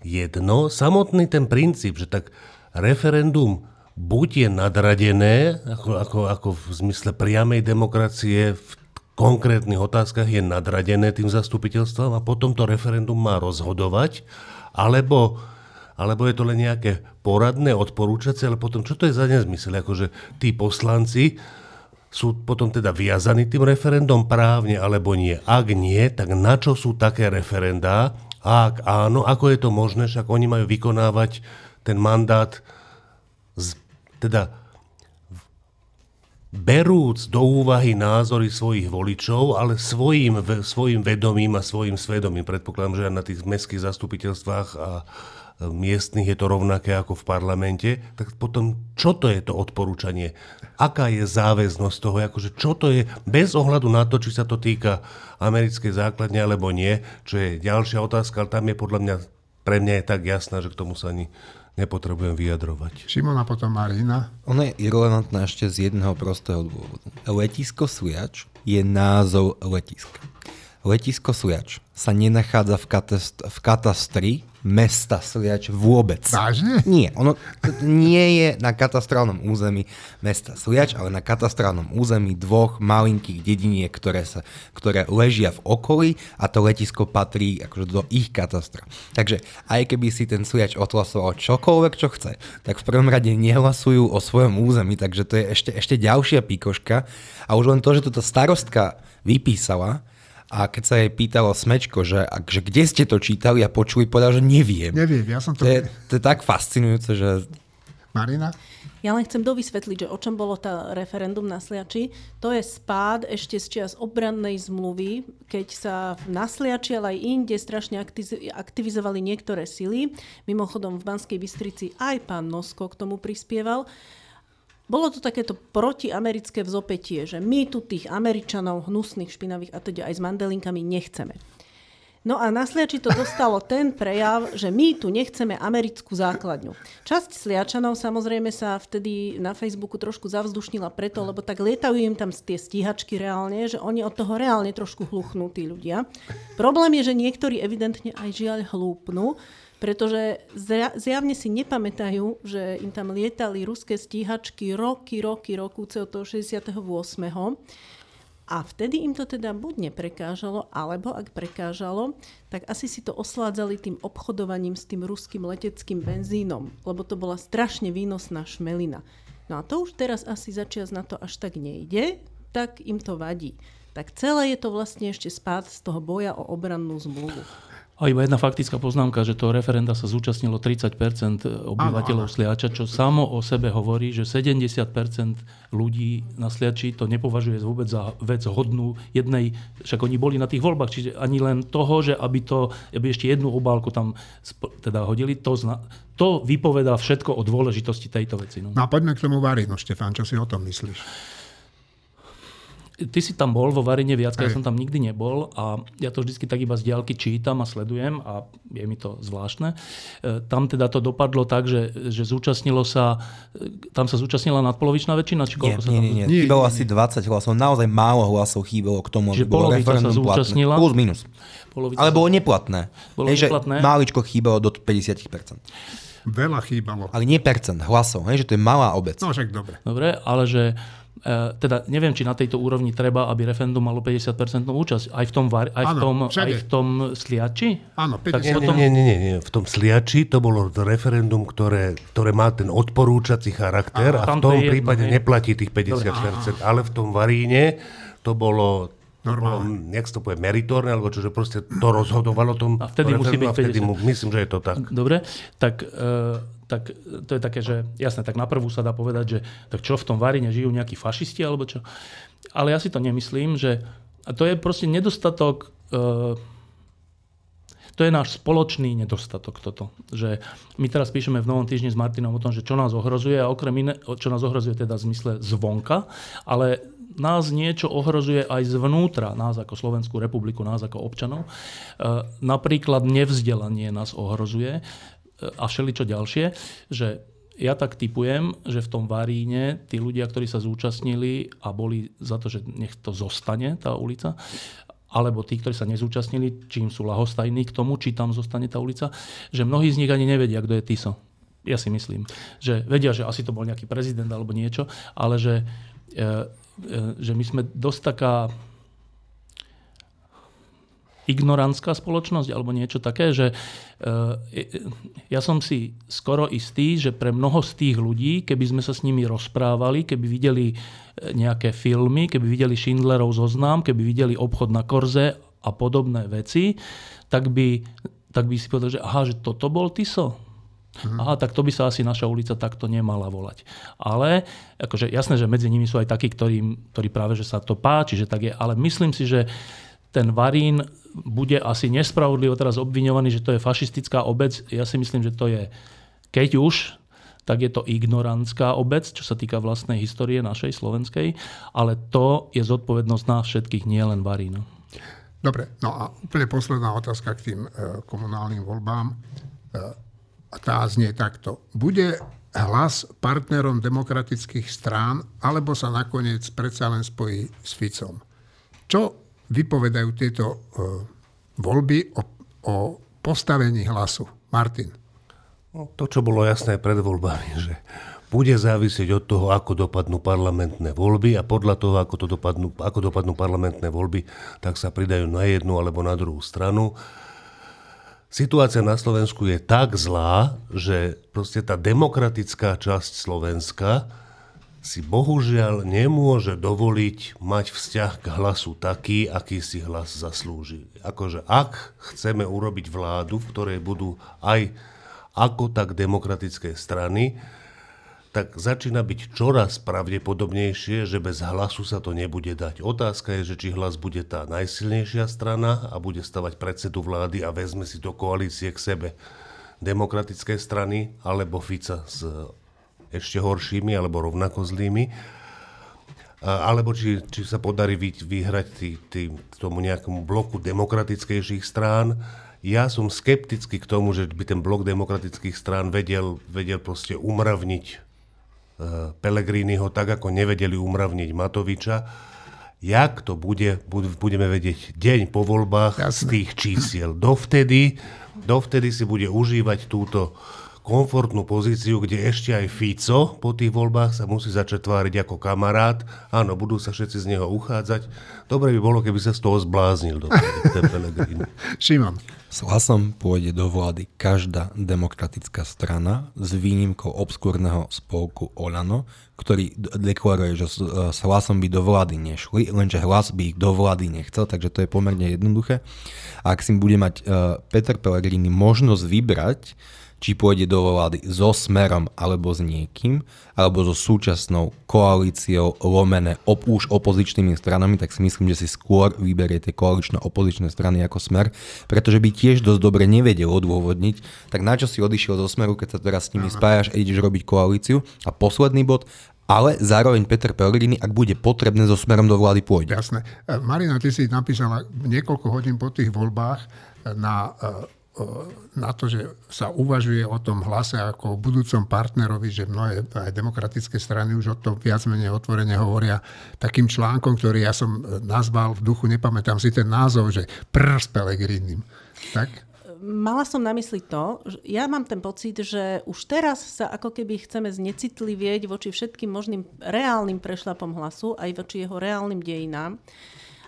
jedno. Samotný ten princíp, že tak referendum buď je nadradené, ako, ako, ako v zmysle priamej demokracie v konkrétnych otázkach je nadradené tým zastupiteľstvom a potom to referendum má rozhodovať, alebo, alebo je to len nejaké poradné, odporúčacie, ale potom čo to je za nezmysel? Akože tí poslanci sú potom teda viazaní tým referendum právne alebo nie. Ak nie, tak na čo sú také referendá, a ak áno, ako je to možné, však oni majú vykonávať ten mandát z, teda berúc do úvahy názory svojich voličov, ale svojim, svojim vedomím a svojim svedomím. Predpokladám, že na tých mestských zastupiteľstvách a miestnych je to rovnaké ako v parlamente, tak potom čo to je to odporúčanie? Aká je záväznosť toho? Akože čo to je? Bez ohľadu na to, či sa to týka americkej základne alebo nie, čo je ďalšia otázka, ale tam je podľa mňa, pre mňa je tak jasná, že k tomu sa ani nepotrebujem vyjadrovať. Šimona potom Marina. Ono je irrelevantné ešte z jedného prostého dôvodu. Letisko Sujač je názov letiska. Letisko Sujač sa nenachádza v, katast- v katastri mesta Sliač vôbec. Vážne? Nie, ono nie je na katastrálnom území mesta Sliač, ale na katastrálnom území dvoch malinkých dediniek, ktoré, sa, ktoré ležia v okolí a to letisko patrí akože do ich katastra. Takže aj keby si ten Sliač odhlasoval čokoľvek, čo chce, tak v prvom rade nehlasujú o svojom území, takže to je ešte, ešte ďalšia píkoška. A už len to, že toto starostka vypísala, a keď sa jej pýtalo Smečko, že, že kde ste to čítali a počuli, povedal, že neviem. Neviem, ja som to... To je, to je tak fascinujúce, že... Marina? Ja len chcem dovysvetliť, že o čom bolo tá referendum na Sliači. To je spád ešte z čias obrannej zmluvy, keď sa na Sliači, ale aj inde strašne aktivizovali niektoré sily. Mimochodom v Banskej Bystrici aj pán Nosko k tomu prispieval. Bolo to takéto protiamerické vzopetie, že my tu tých Američanov hnusných, špinavých a teda aj s mandelinkami nechceme. No a na Sliači to dostalo ten prejav, že my tu nechceme americkú základňu. Časť Sliačanov samozrejme sa vtedy na Facebooku trošku zavzdušnila preto, lebo tak lietajú im tam tie stíhačky reálne, že oni od toho reálne trošku hluchnú tí ľudia. Problém je, že niektorí evidentne aj žiaľ hlúpnu, pretože zjavne si nepamätajú, že im tam lietali ruské stíhačky roky, roky, rokúce od toho 68. A vtedy im to teda buď neprekážalo, alebo ak prekážalo, tak asi si to osládzali tým obchodovaním s tým ruským leteckým benzínom, lebo to bola strašne výnosná šmelina. No a to už teraz asi začias na to až tak nejde, tak im to vadí. Tak celé je to vlastne ešte spád z toho boja o obrannú zmluvu. A iba jedna faktická poznámka, že to referenda sa zúčastnilo 30% obyvateľov Sliača, čo samo o sebe hovorí, že 70% ľudí na Sliači to nepovažuje vôbec za vec hodnú jednej, však oni boli na tých voľbách, čiže ani len toho, že aby, to, aby ešte jednu obálku tam teda hodili, to, zna, to vypovedá všetko o dôležitosti tejto veci. No. no a poďme k tomu Varinu, Štefán, čo si o tom myslíš? Ty si tam bol vo Varine viac, ja som tam nikdy nebol a ja to vždycky tak iba z diaľky čítam a sledujem a je mi to zvláštne. E, Tam teda to dopadlo tak, že, že zúčastnilo sa, e, tam sa zúčastnila nadpolovičná väčšina, či Nie, koľko sa nie, tam... nie, nie. Nie, Chýbalo nie, asi 20 hlasov, naozaj málo hlasov chýbalo k tomu, Čiže aby bolo polovica sa referendum platné. zúčastnila? Plus minus. Polovica Ale sa- bolo neplatné. Bolo Hej, že neplatné? máličko chýbalo do 50%. Veľa chýbalo. Ale nie percent hlasov, hej, že to je malá obec. No však dobre. Dobre, ale že teda neviem, či na tejto úrovni treba, aby referendum malo 50% účasť. Aj v tom, var, aj v Áno, tom, všade. aj v tom sliači? Áno, Tak 50. Nie, potom- nie, nie, nie, nie. V tom Sliači to bolo to referendum, ktoré, ktoré má ten odporúčací charakter a, tam v to tom jedno, prípade hej. neplatí tých 50%, ale v tom Varíne to bolo Normálne. Bolo, jak to povie, meritorné, alebo čo, že proste to rozhodovalo tom A vtedy musí byť a vtedy 50. mu, myslím, že je to tak. Dobre, tak, e, tak to je také, že jasné, tak na prvú sa dá povedať, že tak čo v tom Varine žijú nejakí fašisti alebo čo. Ale ja si to nemyslím, že a to je proste nedostatok e, to je náš spoločný nedostatok toto. Že my teraz píšeme v Novom týždni s Martinom o tom, že čo nás ohrozuje a okrem iné, čo nás ohrozuje teda v zmysle zvonka, ale nás niečo ohrozuje aj zvnútra, nás ako Slovenskú republiku, nás ako občanov. E, napríklad nevzdelanie nás ohrozuje e, a všeličo ďalšie, že ja tak typujem, že v tom Varíne tí ľudia, ktorí sa zúčastnili a boli za to, že nech to zostane, tá ulica, alebo tí, ktorí sa nezúčastnili, čím sú lahostajní k tomu, či tam zostane tá ulica, že mnohí z nich ani nevedia, kto je Tiso. Ja si myslím. Že vedia, že asi to bol nejaký prezident alebo niečo, ale že, e, e, že my sme dosť taká ignorantská spoločnosť alebo niečo také, že e, ja som si skoro istý, že pre mnoho z tých ľudí, keby sme sa s nimi rozprávali, keby videli e, nejaké filmy, keby videli Schindlerov zoznam, keby videli obchod na Korze a podobné veci, tak by, tak by si povedal, že aha, že toto bol Tiso. Aha, tak to by sa asi naša ulica takto nemala volať. Ale, akože jasné, že medzi nimi sú aj takí, ktorí, ktorí práve, že sa to páči, že tak je, ale myslím si, že ten Varín bude asi nespravodlivo teraz obviňovaný, že to je fašistická obec. Ja si myslím, že to je, keď už, tak je to ignorantská obec, čo sa týka vlastnej histórie našej slovenskej, ale to je zodpovednosť nás všetkých, nie len Varín. Dobre, no a úplne posledná otázka k tým e, komunálnym voľbám. E, a tá znie takto. Bude hlas partnerom demokratických strán, alebo sa nakoniec predsa len spojí s Ficom? Čo vypovedajú tieto e, voľby o, o postavení hlasu? Martin. No, to, čo bolo jasné pred voľbami, že bude závisieť od toho, ako dopadnú parlamentné voľby a podľa toho, ako, to dopadnú, ako dopadnú parlamentné voľby, tak sa pridajú na jednu alebo na druhú stranu. Situácia na Slovensku je tak zlá, že proste tá demokratická časť Slovenska si bohužiaľ nemôže dovoliť mať vzťah k hlasu taký, aký si hlas zaslúži. Akože ak chceme urobiť vládu, v ktorej budú aj ako tak demokratické strany, tak začína byť čoraz pravdepodobnejšie, že bez hlasu sa to nebude dať. Otázka je, že či hlas bude tá najsilnejšia strana a bude stavať predsedu vlády a vezme si do koalície k sebe demokratické strany, alebo Fica s ešte horšími alebo rovnako zlými. Alebo či, či sa podarí vy, vyhrať tý, tý, tomu nejakému bloku demokratickejších strán. Ja som skeptický k tomu, že by ten blok demokratických strán vedel, vedel proste umravniť uh, Pelegriniho tak, ako nevedeli umravniť Matoviča. Jak to bude, bud- budeme vedieť deň po voľbách z Jasné. tých čísiel. Dovtedy, dovtedy si bude užívať túto komfortnú pozíciu, kde ešte aj Fico po tých voľbách sa musí začať tváriť ako kamarát. Áno, budú sa všetci z neho uchádzať. Dobre by bolo, keby sa z toho zbláznil do ten Pellegrini. Šimon. S hlasom pôjde do vlády každá demokratická strana s výnimkou obskúrneho spolku Olano, ktorý deklaruje, že s, e, s hlasom by do vlády nešli, lenže hlas by ich do vlády nechcel, takže to je pomerne jednoduché. A ak si bude mať uh, Peter Pellegrini možnosť vybrať, či pôjde do vlády so Smerom alebo s niekým, alebo so súčasnou koalíciou lomené op, už opozičnými stranami, tak si myslím, že si skôr vyberie tie koalično-opozičné strany ako Smer, pretože by tiež dosť dobre nevedel odôvodniť, tak na čo si odišiel zo Smeru, keď sa teraz s nimi spájaš a ideš robiť koalíciu. A posledný bod, ale zároveň Peter Pellegrini, ak bude potrebné, so smerom do vlády pôjde. Jasné. Marina, ty si napísala niekoľko hodín po tých voľbách na, na to, že sa uvažuje o tom hlase ako o budúcom partnerovi, že mnohé aj demokratické strany už o tom viac menej otvorene hovoria takým článkom, ktorý ja som nazval v duchu, nepamätám si ten názov, že prr s Pelegrinim. Tak? mala som na mysli to, že ja mám ten pocit, že už teraz sa ako keby chceme znecitlivieť voči všetkým možným reálnym prešlapom hlasu, aj voči jeho reálnym dejinám.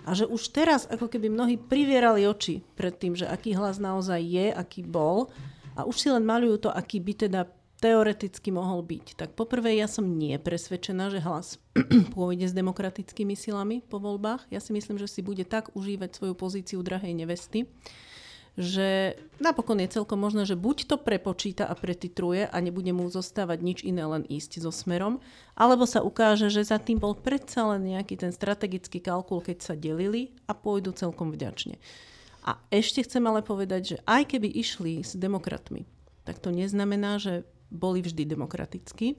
A že už teraz ako keby mnohí privierali oči pred tým, že aký hlas naozaj je, aký bol a už si len malujú to, aký by teda teoreticky mohol byť. Tak poprvé ja som nie presvedčená, že hlas pôjde s demokratickými silami po voľbách. Ja si myslím, že si bude tak užívať svoju pozíciu drahej nevesty, že napokon je celkom možné, že buď to prepočíta a pretitruje a nebude mu zostávať nič iné, len ísť so smerom, alebo sa ukáže, že za tým bol predsa len nejaký ten strategický kalkul, keď sa delili a pôjdu celkom vďačne. A ešte chcem ale povedať, že aj keby išli s demokratmi, tak to neznamená, že boli vždy demokratickí.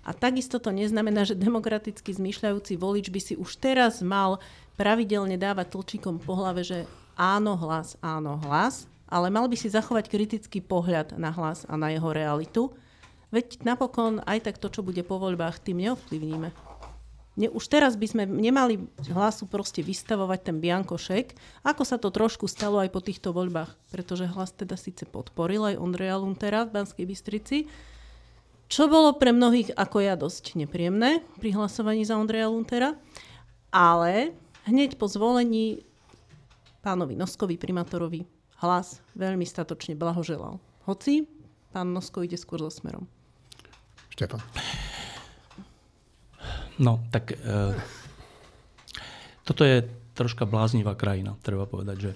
A takisto to neznamená, že demokraticky zmýšľajúci volič by si už teraz mal pravidelne dávať tlčíkom po hlave, že áno hlas, áno hlas, ale mal by si zachovať kritický pohľad na hlas a na jeho realitu. Veď napokon aj tak to, čo bude po voľbách, tým neovplyvníme. Ne, už teraz by sme nemali hlasu proste vystavovať ten biankošek, ako sa to trošku stalo aj po týchto voľbách, pretože hlas teda síce podporil aj Ondreja Luntera v Banskej Bystrici, čo bolo pre mnohých ako ja dosť nepríjemné pri hlasovaní za Ondreja Luntera, ale hneď po zvolení pánovi Noskovi, primátorovi, hlas veľmi statočne blahoželal. Hoci pán Nosko ide skôr so smerom. Štefan. No, tak e, toto je troška bláznivá krajina, treba povedať, že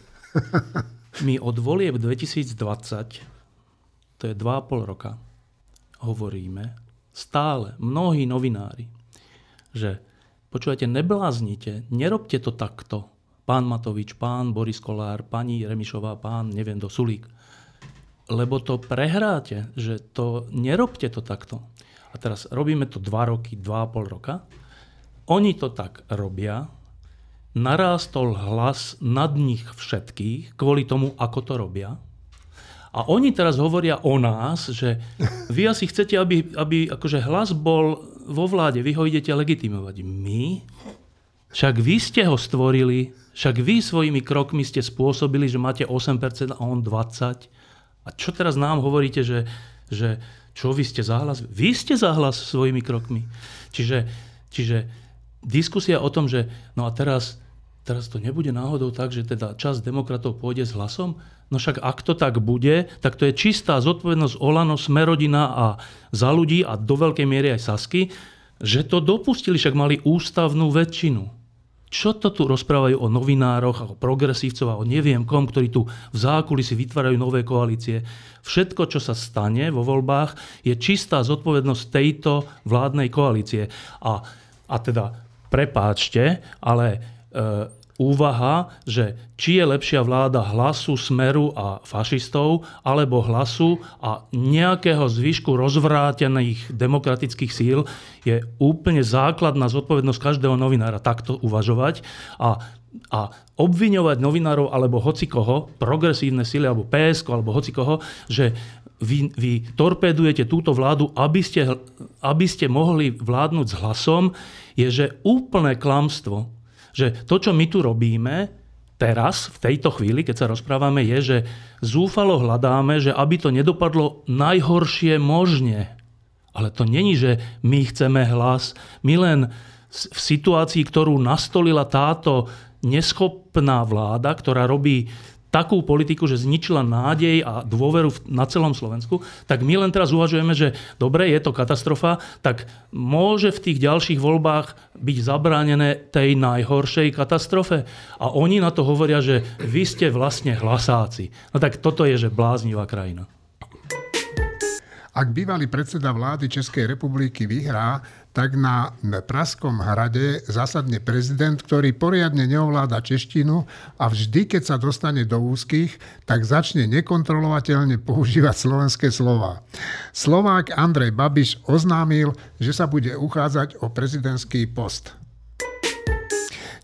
my od volieb 2020, to je 2,5 roka, hovoríme stále, mnohí novinári, že počúvajte, nebláznite, nerobte to takto, pán Matovič, pán Boris Kolár, pani Remišová, pán neviem do Sulík. Lebo to prehráte, že to nerobte to takto. A teraz robíme to 2 roky, 2,5 roka. Oni to tak robia, narástol hlas nad nich všetkých kvôli tomu, ako to robia. A oni teraz hovoria o nás, že vy asi chcete, aby, aby akože hlas bol vo vláde, vy ho idete legitimovať. My? Však vy ste ho stvorili, však vy svojimi krokmi ste spôsobili, že máte 8% a on 20%. A čo teraz nám hovoríte, že, že čo vy ste zahlas? Vy ste zahlas svojimi krokmi. Čiže, čiže diskusia o tom, že no a teraz, teraz to nebude náhodou tak, že teda čas demokratov pôjde s hlasom, no však ak to tak bude, tak to je čistá zodpovednosť Olano, Smerodina a za ľudí a do veľkej miery aj Sasky, že to dopustili, však mali ústavnú väčšinu. Čo to tu rozprávajú o novinároch, o progresívcov a o neviem kom, ktorí tu v zákulisi vytvárajú nové koalície. Všetko, čo sa stane vo voľbách, je čistá zodpovednosť tejto vládnej koalície. A, a teda, prepáčte, ale e, úvaha, že či je lepšia vláda hlasu, smeru a fašistov, alebo hlasu a nejakého zvyšku rozvrátených demokratických síl, je úplne základná zodpovednosť každého novinára takto uvažovať a, a obviňovať novinárov alebo hocikoho, progresívne síly alebo PSK alebo hocikoho, že vy, vy torpédujete túto vládu, aby ste, aby ste mohli vládnuť s hlasom, je že úplné klamstvo že to, čo my tu robíme teraz, v tejto chvíli, keď sa rozprávame, je, že zúfalo hľadáme, že aby to nedopadlo najhoršie možne. Ale to není, že my chceme hlas. My len v situácii, ktorú nastolila táto neschopná vláda, ktorá robí takú politiku, že zničila nádej a dôveru na celom Slovensku, tak my len teraz uvažujeme, že dobre, je to katastrofa, tak môže v tých ďalších voľbách byť zabránené tej najhoršej katastrofe. A oni na to hovoria, že vy ste vlastne hlasáci. No tak toto je, že bláznivá krajina. Ak bývalý predseda vlády Českej republiky vyhrá, tak na Praskom hrade zasadne prezident, ktorý poriadne neovláda češtinu a vždy, keď sa dostane do úzkých, tak začne nekontrolovateľne používať slovenské slova. Slovák Andrej Babiš oznámil, že sa bude uchádzať o prezidentský post.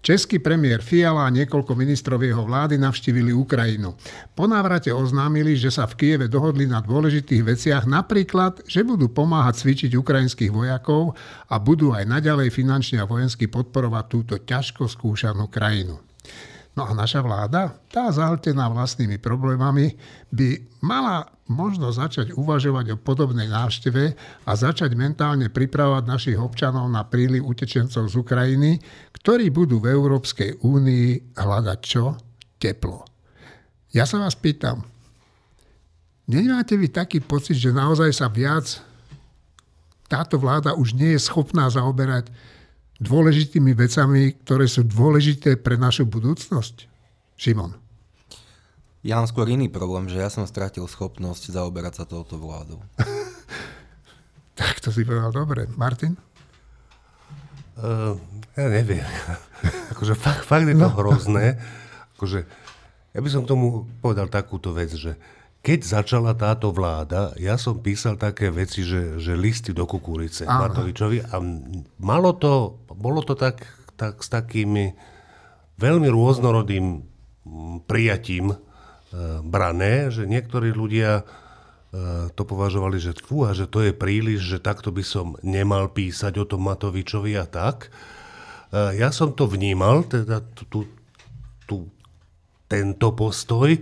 Český premiér Fiala a niekoľko ministrov jeho vlády navštívili Ukrajinu. Po návrate oznámili, že sa v Kieve dohodli na dôležitých veciach, napríklad, že budú pomáhať cvičiť ukrajinských vojakov a budú aj naďalej finančne a vojensky podporovať túto ťažko skúšanú krajinu. No a naša vláda, tá zahltená vlastnými problémami, by mala možno začať uvažovať o podobnej návšteve a začať mentálne pripravovať našich občanov na príliv utečencov z Ukrajiny, ktorí budú v Európskej únii hľadať čo? Teplo. Ja sa vás pýtam, nemáte vy taký pocit, že naozaj sa viac táto vláda už nie je schopná zaoberať dôležitými vecami, ktoré sú dôležité pre našu budúcnosť? Šimon. Ja mám skôr iný problém, že ja som stratil schopnosť zaoberať sa touto vládou. tak to si povedal dobre. Martin? Uh, ja neviem. akože fakt, fakt je to no. hrozné. Akože, ja by som k tomu povedal takúto vec, že keď začala táto vláda, ja som písal také veci, že, že listy do kukurice Aha. Matovičovi a malo to, bolo to tak, tak s takými veľmi rôznorodým prijatím E, brané, že niektorí ľudia e, to považovali, že fúha, že to je príliš, že takto by som nemal písať o tom Matovičovi a tak. E, ja som to vnímal, teda tu, tu, tento postoj,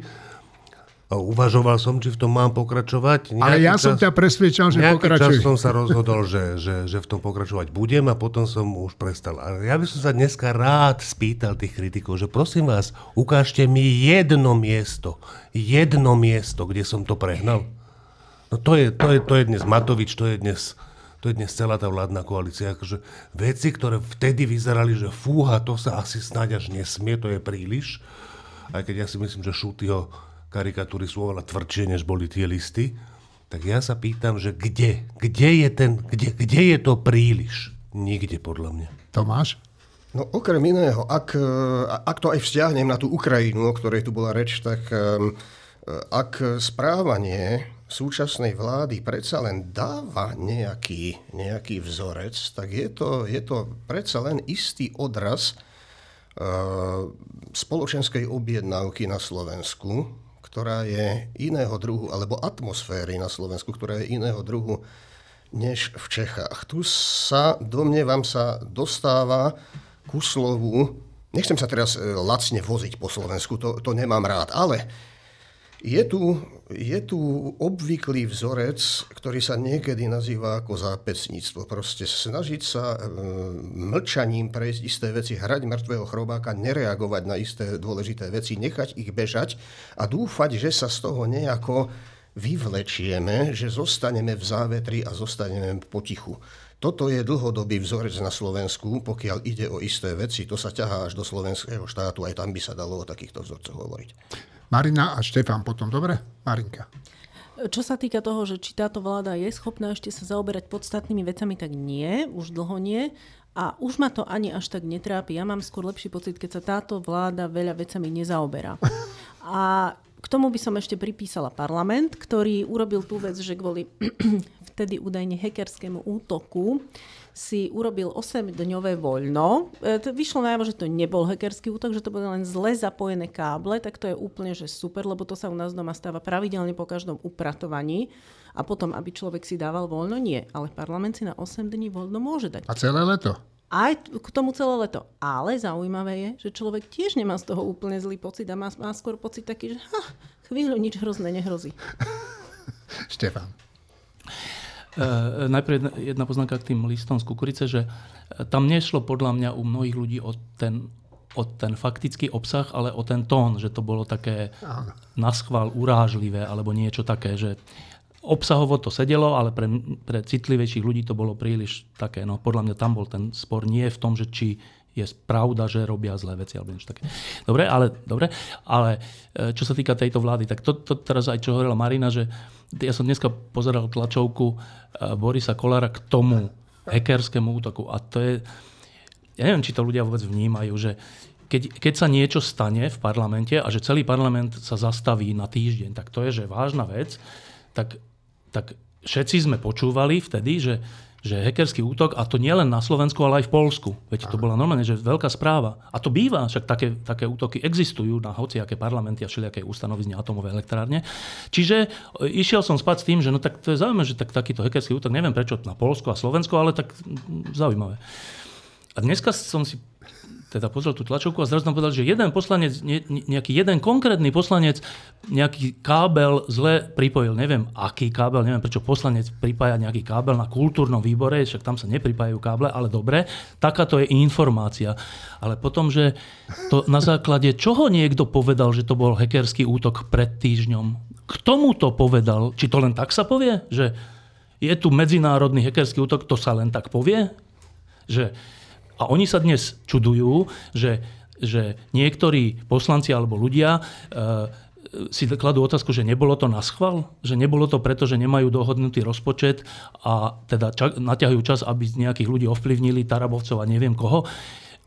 Uvažoval som, či v tom mám pokračovať. Nejaký Ale ja čas, som ťa presvedčal, že pokračuj. čas som sa rozhodol, že, že, že v tom pokračovať budem a potom som už prestal. A ja by som sa dneska rád spýtal tých kritikov, že prosím vás, ukážte mi jedno miesto, jedno miesto, kde som to prehnal. No to je, to je, to je dnes Matovič, to je dnes, to je dnes celá tá vládna koalícia. Akože veci, ktoré vtedy vyzerali, že fúha, to sa asi snáď až nesmie, to je príliš. Aj keď ja si myslím, že Šútyho karikatúry sú oveľa tvrdšie, než boli tie listy, tak ja sa pýtam, že kde? Kde je, ten, kde, kde je to príliš? Nikde, podľa mňa. Tomáš? No okrem iného, ak, ak to aj vzťahnem na tú Ukrajinu, o ktorej tu bola reč, tak um, ak správanie súčasnej vlády predsa len dáva nejaký, nejaký vzorec, tak je to, je to predsa len istý odraz uh, spoločenskej objednávky na Slovensku, ktorá je iného druhu, alebo atmosféry na Slovensku, ktorá je iného druhu než v Čechách. Tu sa, domnievam sa, dostáva ku slovu, nechcem sa teraz e, lacne voziť po Slovensku, to, to nemám rád, ale je tu, je tu obvyklý vzorec, ktorý sa niekedy nazýva ako zápecníctvo. Proste snažiť sa e, mlčaním prejsť isté veci, hrať mŕtvého chrobáka, nereagovať na isté dôležité veci, nechať ich bežať a dúfať, že sa z toho nejako vyvlečieme, že zostaneme v závetri a zostaneme potichu. Toto je dlhodobý vzorec na Slovensku, pokiaľ ide o isté veci. To sa ťahá až do slovenského štátu, aj tam by sa dalo o takýchto vzorcoch hovoriť. Marina a Štefan potom, dobre? Marinka. Čo sa týka toho, že či táto vláda je schopná ešte sa zaoberať podstatnými vecami, tak nie, už dlho nie. A už ma to ani až tak netrápi. Ja mám skôr lepší pocit, keď sa táto vláda veľa vecami nezaoberá. A k tomu by som ešte pripísala parlament, ktorý urobil tú vec, že kvôli vtedy údajne hackerskému útoku si urobil 8-dňové voľno. E, vyšlo najavo, že to nebol hackerský útok, že to boli len zle zapojené káble, tak to je úplne že super, lebo to sa u nás doma stáva pravidelne po každom upratovaní a potom, aby človek si dával voľno, nie. Ale parlament si na 8 dní voľno môže dať. A celé leto? Aj k tomu celé leto. Ale zaujímavé je, že človek tiež nemá z toho úplne zlý pocit a má, má skôr pocit taký, že ha, chvíľu nič hrozné nehrozí. Štefan. Uh, najprv jedna, jedna poznámka k tým listom z kukurice, že e, tam nešlo podľa mňa u mnohých ľudí o ten, o ten faktický obsah, ale o ten tón, že to bolo také naschvál urážlivé alebo niečo také, že obsahovo to sedelo, ale pre, pre citlivejších ľudí to bolo príliš také, no podľa mňa tam bol ten spor nie v tom, že či je pravda, že robia zlé veci alebo niečo také. Dobre, ale, dobre, ale e, čo sa týka tejto vlády, tak to, to teraz aj čo hovorila Marina, že ja som dneska pozeral tlačovku e, Borisa Kolára k tomu hackerskému útoku. A to je, ja neviem, či to ľudia vôbec vnímajú, že keď, keď sa niečo stane v parlamente a že celý parlament sa zastaví na týždeň, tak to je, že vážna vec, tak, tak všetci sme počúvali vtedy, že, že hackerský útok, a to nie len na Slovensku, ale aj v Polsku. Veď to bola normálne, že veľká správa. A to býva, však také, také útoky existujú na hociaké parlamenty a všelijaké ustanovizne atomové elektrárne. Čiže e, išiel som spať s tým, že no tak to je zaujímavé, že tak, takýto hackerský útok, neviem prečo na Polsko a Slovensko, ale tak zaujímavé. A dneska som si teda pozrel tú tlačovku a zrazu nám povedal, že jeden poslanec, nejaký jeden konkrétny poslanec nejaký kábel zle pripojil. Neviem, aký kábel, neviem, prečo poslanec pripája nejaký kábel na kultúrnom výbore, však tam sa nepripájajú káble, ale dobre, takáto je informácia. Ale potom, že to na základe čoho niekto povedal, že to bol hackerský útok pred týždňom? K tomu to povedal? Či to len tak sa povie? Že je tu medzinárodný hackerský útok, to sa len tak povie? Že a oni sa dnes čudujú, že, že niektorí poslanci alebo ľudia e, si kladú otázku, že nebolo to na schval? Že nebolo to preto, že nemajú dohodnutý rozpočet a teda ča- naťahujú čas, aby nejakých ľudí ovplyvnili, Tarabovcov a neviem koho.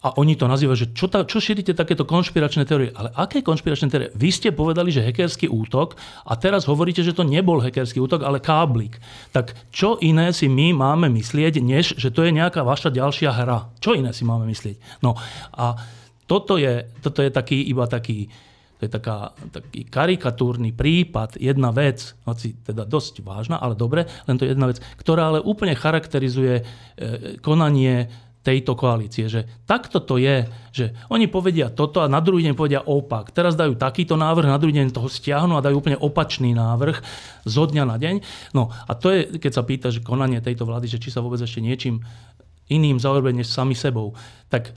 A oni to nazývajú, že čo, ta, čo šírite takéto konšpiračné teórie? Ale aké konšpiračné teórie? Vy ste povedali, že hackerský útok a teraz hovoríte, že to nebol hackerský útok, ale káblik. Tak čo iné si my máme myslieť, než že to je nejaká vaša ďalšia hra? Čo iné si máme myslieť? No a toto je, toto je taký, iba taký, to je taká, taký karikatúrny prípad, jedna vec, hoci teda dosť vážna, ale dobre, len to je jedna vec, ktorá ale úplne charakterizuje e, konanie tejto koalície, že takto to je, že oni povedia toto a na druhý deň povedia opak. Teraz dajú takýto návrh, na druhý deň toho stiahnu a dajú úplne opačný návrh zo dňa na deň. No a to je, keď sa pýta, že konanie tejto vlády, že či sa vôbec ešte niečím iným zaoberá než sami sebou, tak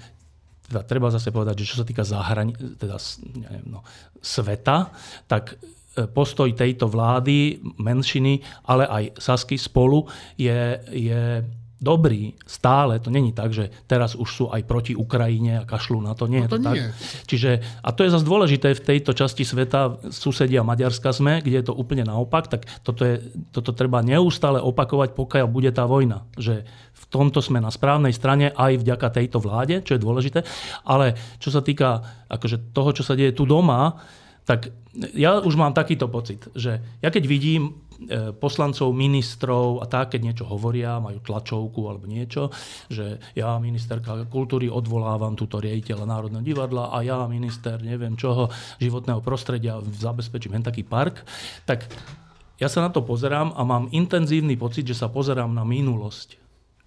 teda treba zase povedať, že čo sa týka zahrani- teda, neviem, no, sveta, tak e, postoj tejto vlády, menšiny, ale aj Sasky spolu je, je dobrý stále. To není tak, že teraz už sú aj proti Ukrajine a kašľú na to. Nie no to, to nie. tak. Čiže, a to je zase dôležité v tejto časti sveta, susedia Maďarska sme, kde je to úplne naopak, tak toto, je, toto treba neustále opakovať, pokiaľ bude tá vojna. Že v tomto sme na správnej strane aj vďaka tejto vláde, čo je dôležité. Ale čo sa týka akože toho, čo sa deje tu doma, tak ja už mám takýto pocit, že ja keď vidím poslancov, ministrov a tak, keď niečo hovoria, majú tlačovku alebo niečo, že ja, ministerka kultúry, odvolávam túto riaditeľa Národného divadla a ja, minister, neviem čoho, životného prostredia, zabezpečím hen taký park, tak ja sa na to pozerám a mám intenzívny pocit, že sa pozerám na minulosť.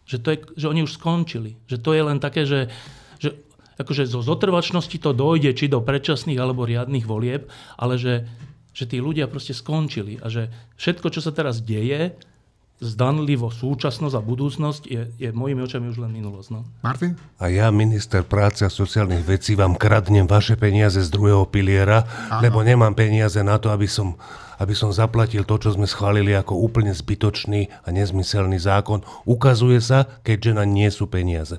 Že, to je, že oni už skončili. Že to je len také, že, že akože zo zotrvačnosti to dojde či do predčasných alebo riadnych volieb, ale že že tí ľudia proste skončili a že všetko, čo sa teraz deje, zdanlivo súčasnosť a budúcnosť je, je mojimi očami už len minulosť. No. Martin? A ja, minister práce a sociálnych vecí, vám kradnem vaše peniaze z druhého piliera, Aha. lebo nemám peniaze na to, aby som, aby som zaplatil to, čo sme schválili ako úplne zbytočný a nezmyselný zákon. Ukazuje sa, keďže na nie sú peniaze.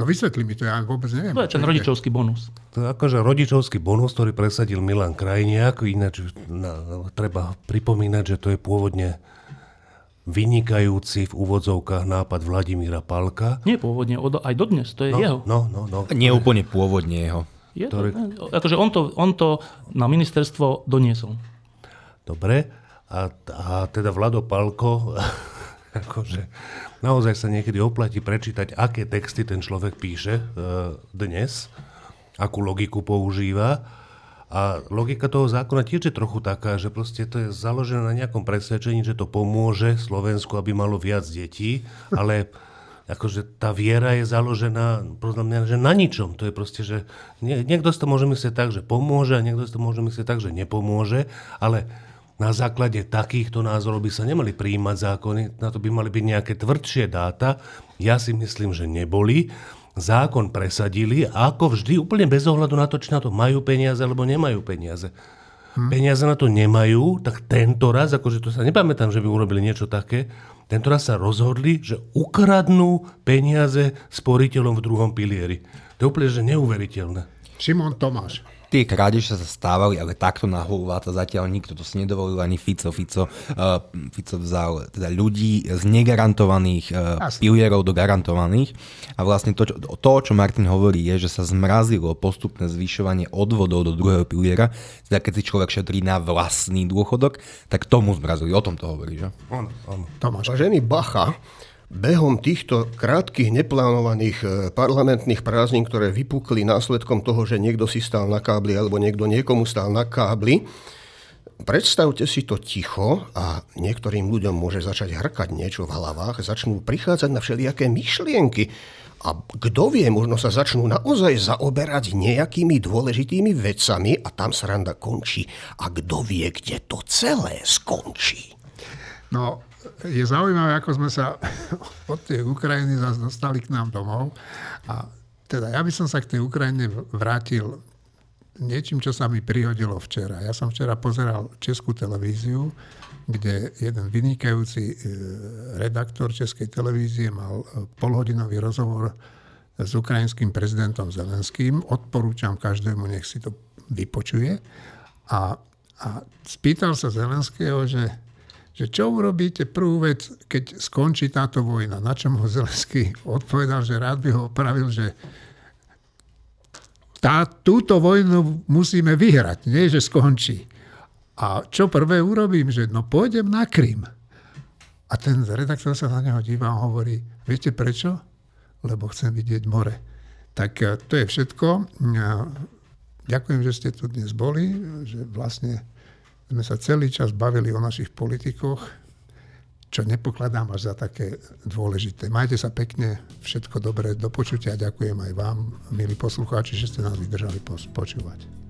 No vysvetli mi to, ja vôbec neviem. To je ten rodičovský bonus. To je akože rodičovský bonus, ktorý presadil Milan Krajniak. Ináč na, treba pripomínať, že to je pôvodne vynikajúci v úvodzovkách nápad Vladimíra Palka. Nie pôvodne, aj dodnes, to je no, jeho. No, no, no. Nie úplne pôvodne jeho. Je to, akože on to, on to na ministerstvo doniesol. Dobre, a, a teda Vlado Palko akože naozaj sa niekedy oplatí prečítať, aké texty ten človek píše e, dnes, akú logiku používa. A logika toho zákona tiež je trochu taká, že proste to je založené na nejakom presvedčení, že to pomôže Slovensku, aby malo viac detí, ale akože tá viera je založená podľa mňa, že na ničom. To je proste, že nie, niekto si to môže myslieť tak, že pomôže a niekto si to môže myslieť tak, že nepomôže, ale na základe takýchto názorov by sa nemali prijímať zákony, na to by mali byť nejaké tvrdšie dáta. Ja si myslím, že neboli. Zákon presadili a ako vždy úplne bez ohľadu na to, či na to majú peniaze alebo nemajú peniaze. Hm. Peniaze na to nemajú, tak tento raz, akože to sa nepamätám, že by urobili niečo také, tento raz sa rozhodli, že ukradnú peniaze sporiteľom v druhom pilieri. To je úplne že neuveriteľné. Šimon Tomáš. Tie krádeže sa stávali, ale takto na to zatiaľ nikto. To si nedovolil ani Fico. Fico, uh, Fico vzal teda ľudí z negarantovaných uh, pilierov do garantovaných. A vlastne to, čo, to, čo Martin hovorí, je, že sa zmrazilo postupné zvyšovanie odvodov do druhého piliera. Teda keď si človek šetrí na vlastný dôchodok, tak tomu zmrazili. O tom to hovorí, že? Áno, áno. Tomáš. Vážený Bacha, behom týchto krátkých neplánovaných e, parlamentných prázdnin, ktoré vypukli následkom toho, že niekto si stál na kábli alebo niekto niekomu stál na kábli, predstavte si to ticho a niektorým ľuďom môže začať hrkať niečo v hlavách, začnú prichádzať na všelijaké myšlienky a kto vie, možno sa začnú naozaj zaoberať nejakými dôležitými vecami a tam sranda končí. A kto vie, kde to celé skončí. No, je zaujímavé, ako sme sa od tej Ukrajiny zase dostali k nám domov. A teda ja by som sa k tej Ukrajine vrátil niečím, čo sa mi prihodilo včera. Ja som včera pozeral českú televíziu, kde jeden vynikajúci e, redaktor českej televízie mal e, polhodinový rozhovor s ukrajinským prezidentom Zelenským. Odporúčam každému, nech si to vypočuje. A, a spýtal sa Zelenského, že že čo urobíte prvú vec, keď skončí táto vojna. Na čom ho Zelenský odpovedal, že rád by ho opravil, že tá, túto vojnu musíme vyhrať, nie že skončí. A čo prvé urobím, že no pôjdem na Krym. A ten redaktor sa na neho díva a hovorí, viete prečo? Lebo chcem vidieť more. Tak eh, to je všetko. Ďakujem, že ste tu dnes boli, že vlastne sme sa celý čas bavili o našich politikoch, čo nepokladám až za také dôležité. Majte sa pekne, všetko dobré, do počutia. Ďakujem aj vám, milí poslucháči, že ste nás vydržali počúvať.